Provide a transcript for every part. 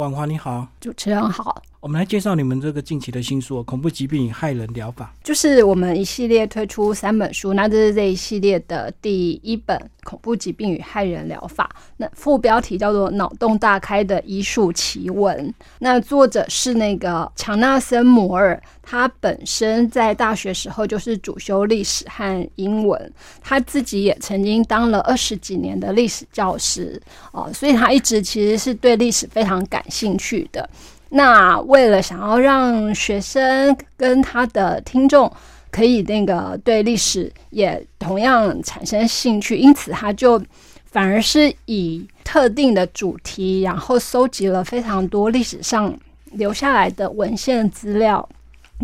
婉华你好，主持人好。我们来介绍你们这个近期的新书《恐怖疾病与害人疗法》，就是我们一系列推出三本书，那这是这一系列的第一本《恐怖疾病与害人疗法》。那副标题叫做“脑洞大开的医术奇闻”。那作者是那个强纳森·摩尔，他本身在大学时候就是主修历史和英文，他自己也曾经当了二十几年的历史教师哦，所以他一直其实是对历史非常感兴趣的。那为了想要让学生跟他的听众可以那个对历史也同样产生兴趣，因此他就反而是以特定的主题，然后搜集了非常多历史上留下来的文献资料。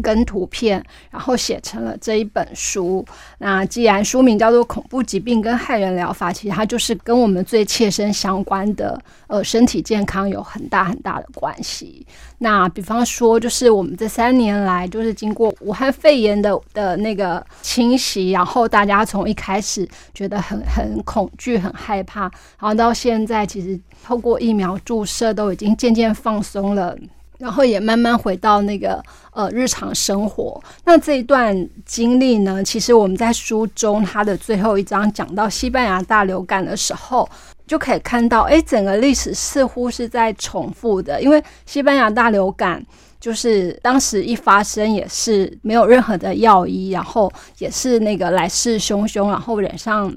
跟图片，然后写成了这一本书。那既然书名叫做《恐怖疾病跟害人疗法》，其实它就是跟我们最切身相关的，呃，身体健康有很大很大的关系。那比方说，就是我们这三年来，就是经过武汉肺炎的的那个侵袭，然后大家从一开始觉得很很恐惧、很害怕，然后到现在，其实透过疫苗注射，都已经渐渐放松了。然后也慢慢回到那个呃日常生活。那这一段经历呢，其实我们在书中它的最后一章讲到西班牙大流感的时候，就可以看到，哎，整个历史似乎是在重复的。因为西班牙大流感就是当时一发生也是没有任何的药医，然后也是那个来势汹汹，然后染上。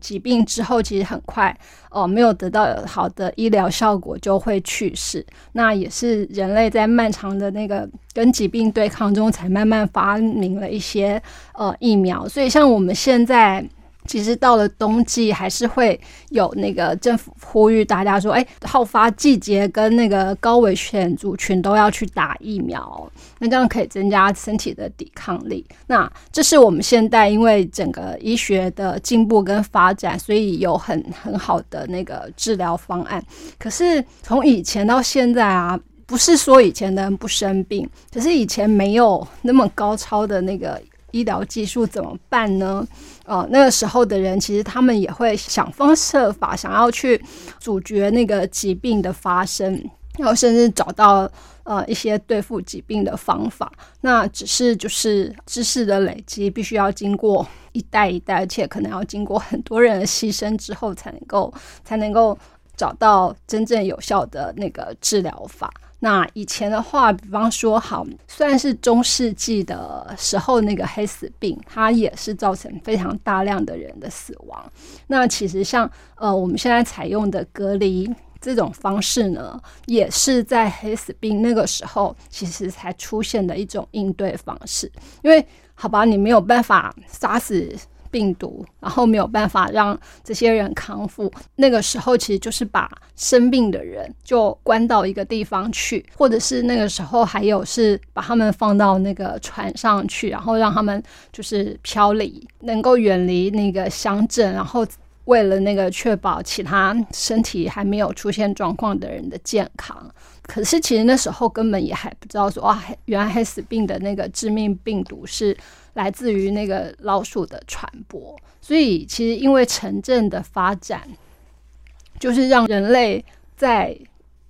疾病之后，其实很快哦，没有得到好的医疗效果，就会去世。那也是人类在漫长的那个跟疾病对抗中，才慢慢发明了一些呃疫苗。所以，像我们现在。其实到了冬季，还是会有那个政府呼吁大家说：“哎，好发季节跟那个高危险族群都要去打疫苗，那这样可以增加身体的抵抗力。”那这是我们现在因为整个医学的进步跟发展，所以有很很好的那个治疗方案。可是从以前到现在啊，不是说以前的人不生病，只是以前没有那么高超的那个。医疗技术怎么办呢？呃，那个时候的人其实他们也会想方设法，想要去阻绝那个疾病的发生，然后甚至找到呃一些对付疾病的方法。那只是就是知识的累积，必须要经过一代一代，而且可能要经过很多人的牺牲之后，才能够才能够找到真正有效的那个治疗法。那以前的话，比方说，好，虽然是中世纪的时候，那个黑死病，它也是造成非常大量的人的死亡。那其实像呃，我们现在采用的隔离这种方式呢，也是在黑死病那个时候，其实才出现的一种应对方式。因为好吧，你没有办法杀死。病毒，然后没有办法让这些人康复。那个时候，其实就是把生病的人就关到一个地方去，或者是那个时候还有是把他们放到那个船上去，然后让他们就是漂离，能够远离那个乡镇，然后为了那个确保其他身体还没有出现状况的人的健康。可是其实那时候根本也还不知道说哇，原来黑死病的那个致命病毒是。来自于那个老鼠的传播，所以其实因为城镇的发展，就是让人类在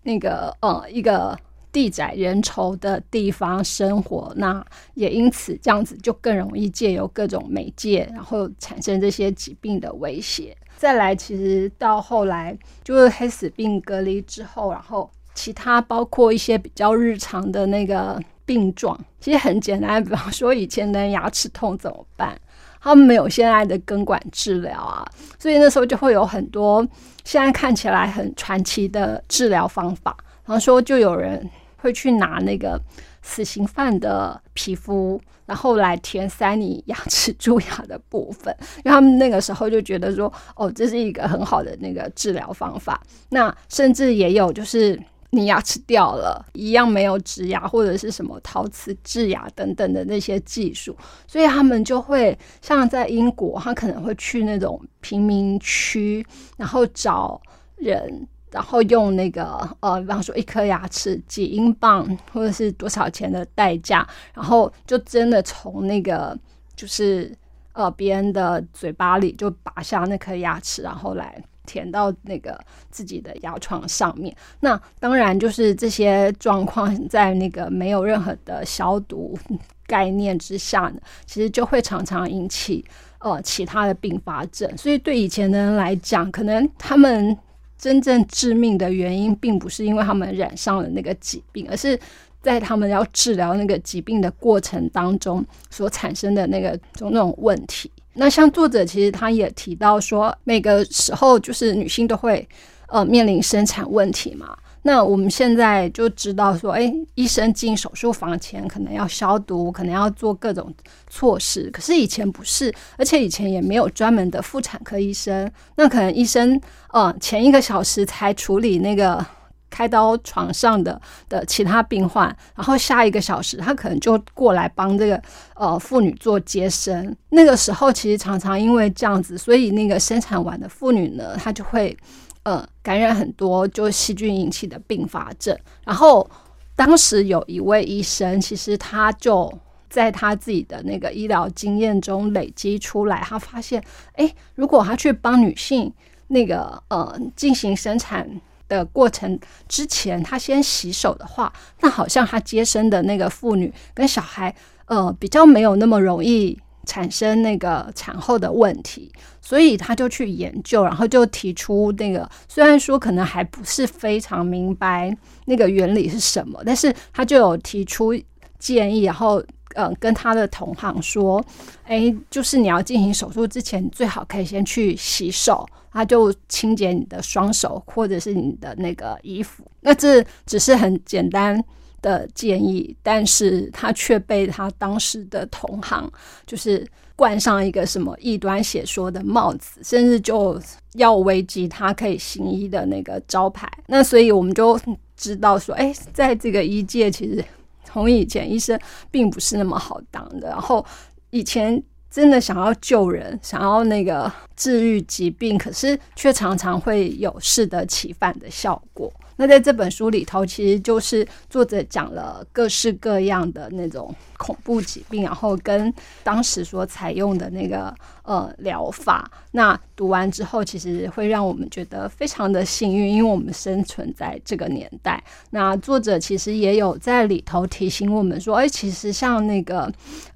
那个呃一个地窄人稠的地方生活，那也因此这样子就更容易借由各种媒介，然后产生这些疾病的威胁。再来，其实到后来就是黑死病隔离之后，然后其他包括一些比较日常的那个。病状其实很简单，比方说以前的牙齿痛怎么办？他们没有现在的根管治疗啊，所以那时候就会有很多现在看起来很传奇的治疗方法。然后说，就有人会去拿那个死刑犯的皮肤，然后来填塞你牙齿蛀牙的部分，因为他们那个时候就觉得说，哦，这是一个很好的那个治疗方法。那甚至也有就是。你牙齿掉了，一样没有植牙或者是什么陶瓷治牙等等的那些技术，所以他们就会像在英国，他可能会去那种贫民区，然后找人，然后用那个呃，比方说一颗牙齿几英镑或者是多少钱的代价，然后就真的从那个就是呃别人的嘴巴里就拔下那颗牙齿，然后来填到那个自己的牙床上面。那当然就是这些状况在那个没有任何的消毒概念之下呢，其实就会常常引起呃其他的并发症。所以对以前的人来讲，可能他们真正致命的原因，并不是因为他们染上了那个疾病，而是在他们要治疗那个疾病的过程当中所产生的那个种种问题。那像作者其实他也提到说，每个时候就是女性都会呃面临生产问题嘛。那我们现在就知道说，哎，医生进手术房前可能要消毒，可能要做各种措施。可是以前不是，而且以前也没有专门的妇产科医生。那可能医生呃前一个小时才处理那个。开刀床上的的其他病患，然后下一个小时他可能就过来帮这个呃妇女做接生。那个时候其实常常因为这样子，所以那个生产完的妇女呢，她就会呃感染很多就细菌引起的并发症。然后当时有一位医生，其实他就在他自己的那个医疗经验中累积出来，他发现，哎，如果他去帮女性那个呃进行生产。的过程之前，他先洗手的话，那好像他接生的那个妇女跟小孩，呃，比较没有那么容易产生那个产后的问题，所以他就去研究，然后就提出那个，虽然说可能还不是非常明白那个原理是什么，但是他就有提出建议，然后。嗯，跟他的同行说，哎，就是你要进行手术之前，最好可以先去洗手，他就清洁你的双手或者是你的那个衣服。那这只是很简单的建议，但是他却被他当时的同行就是冠上一个什么异端写说的帽子，甚至就要危及他可以行医的那个招牌。那所以我们就知道说，哎，在这个医界其实。从以前，医生并不是那么好当的。然后以前真的想要救人，想要那个治愈疾病，可是却常常会有适得其反的效果。那在这本书里头，其实就是作者讲了各式各样的那种恐怖疾病，然后跟当时所采用的那个呃疗法。那读完之后，其实会让我们觉得非常的幸运，因为我们生存在这个年代。那作者其实也有在里头提醒我们说，哎，其实像那个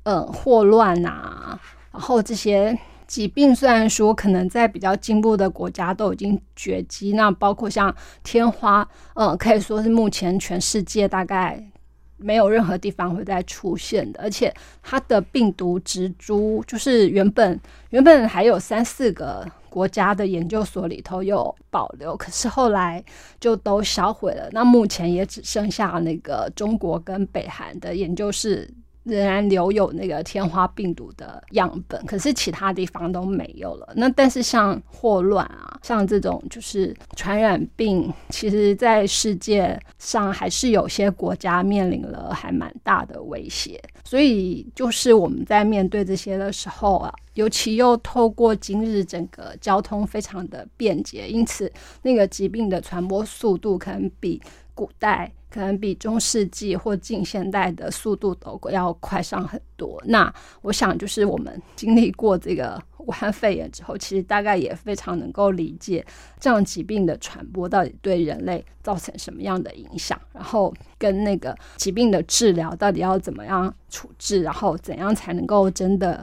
呃霍乱啊，然后这些。疾病虽然说可能在比较进步的国家都已经绝迹，那包括像天花，嗯，可以说是目前全世界大概没有任何地方会再出现的。而且它的病毒植株，就是原本原本还有三四个国家的研究所里头有保留，可是后来就都销毁了。那目前也只剩下那个中国跟北韩的研究室。仍然留有那个天花病毒的样本，可是其他地方都没有了。那但是像霍乱啊，像这种就是传染病，其实在世界上还是有些国家面临了还蛮大的威胁。所以就是我们在面对这些的时候啊，尤其又透过今日整个交通非常的便捷，因此那个疾病的传播速度可能比古代。可能比中世纪或近现代的速度都要快上很多。那我想，就是我们经历过这个武汉肺炎之后，其实大概也非常能够理解这样疾病的传播到底对人类造成什么样的影响，然后跟那个疾病的治疗到底要怎么样处置，然后怎样才能够真的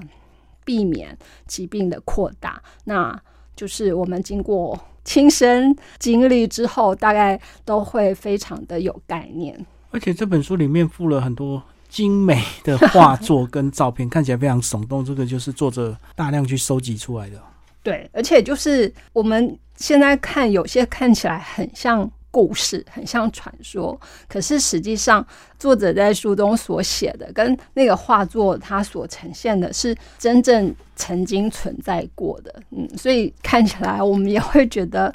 避免疾病的扩大。那就是我们经过。亲身经历之后，大概都会非常的有概念。而且这本书里面附了很多精美的画作跟照片，看起来非常耸动。这个就是作者大量去收集出来的。对，而且就是我们现在看，有些看起来很像。故事很像传说，可是实际上作者在书中所写的跟那个画作它所呈现的是真正曾经存在过的，嗯，所以看起来我们也会觉得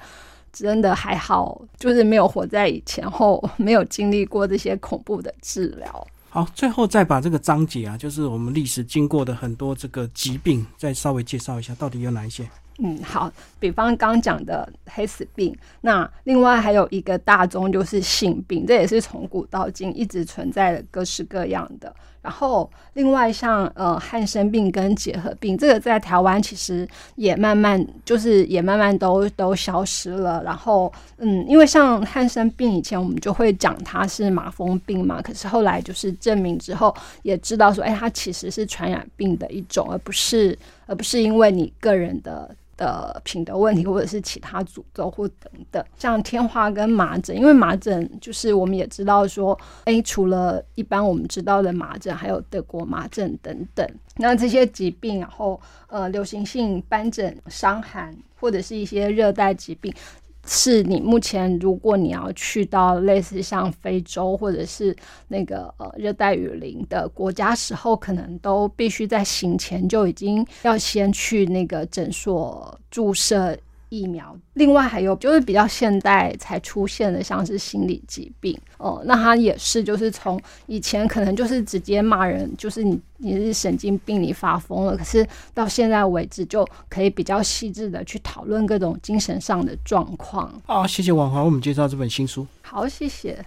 真的还好，就是没有活在以前后，没有经历过这些恐怖的治疗。好，最后再把这个章节啊，就是我们历史经过的很多这个疾病，再稍微介绍一下，到底有哪一些。嗯，好，比方刚讲的黑死病，那另外还有一个大宗就是性病，这也是从古到今一直存在的各式各样的。然后另外像呃汉生病跟结核病，这个在台湾其实也慢慢就是也慢慢都都消失了。然后嗯，因为像汉生病以前我们就会讲它是麻风病嘛，可是后来就是证明之后也知道说，哎，它其实是传染病的一种，而不是而不是因为你个人的。的品德问题，或者是其他诅咒或等等，像天花跟麻疹，因为麻疹就是我们也知道说，诶，除了一般我们知道的麻疹，还有德国麻疹等等，那这些疾病，然后呃，流行性斑疹、伤寒，或者是一些热带疾病。是你目前，如果你要去到类似像非洲或者是那个呃热带雨林的国家时候，可能都必须在行前就已经要先去那个诊所注射。疫苗，另外还有就是比较现代才出现的，像是心理疾病哦，那它也是就是从以前可能就是直接骂人，就是你你是神经病，你发疯了，可是到现在为止就可以比较细致的去讨论各种精神上的状况。啊，谢谢婉华为我们介绍这本新书。好，谢谢。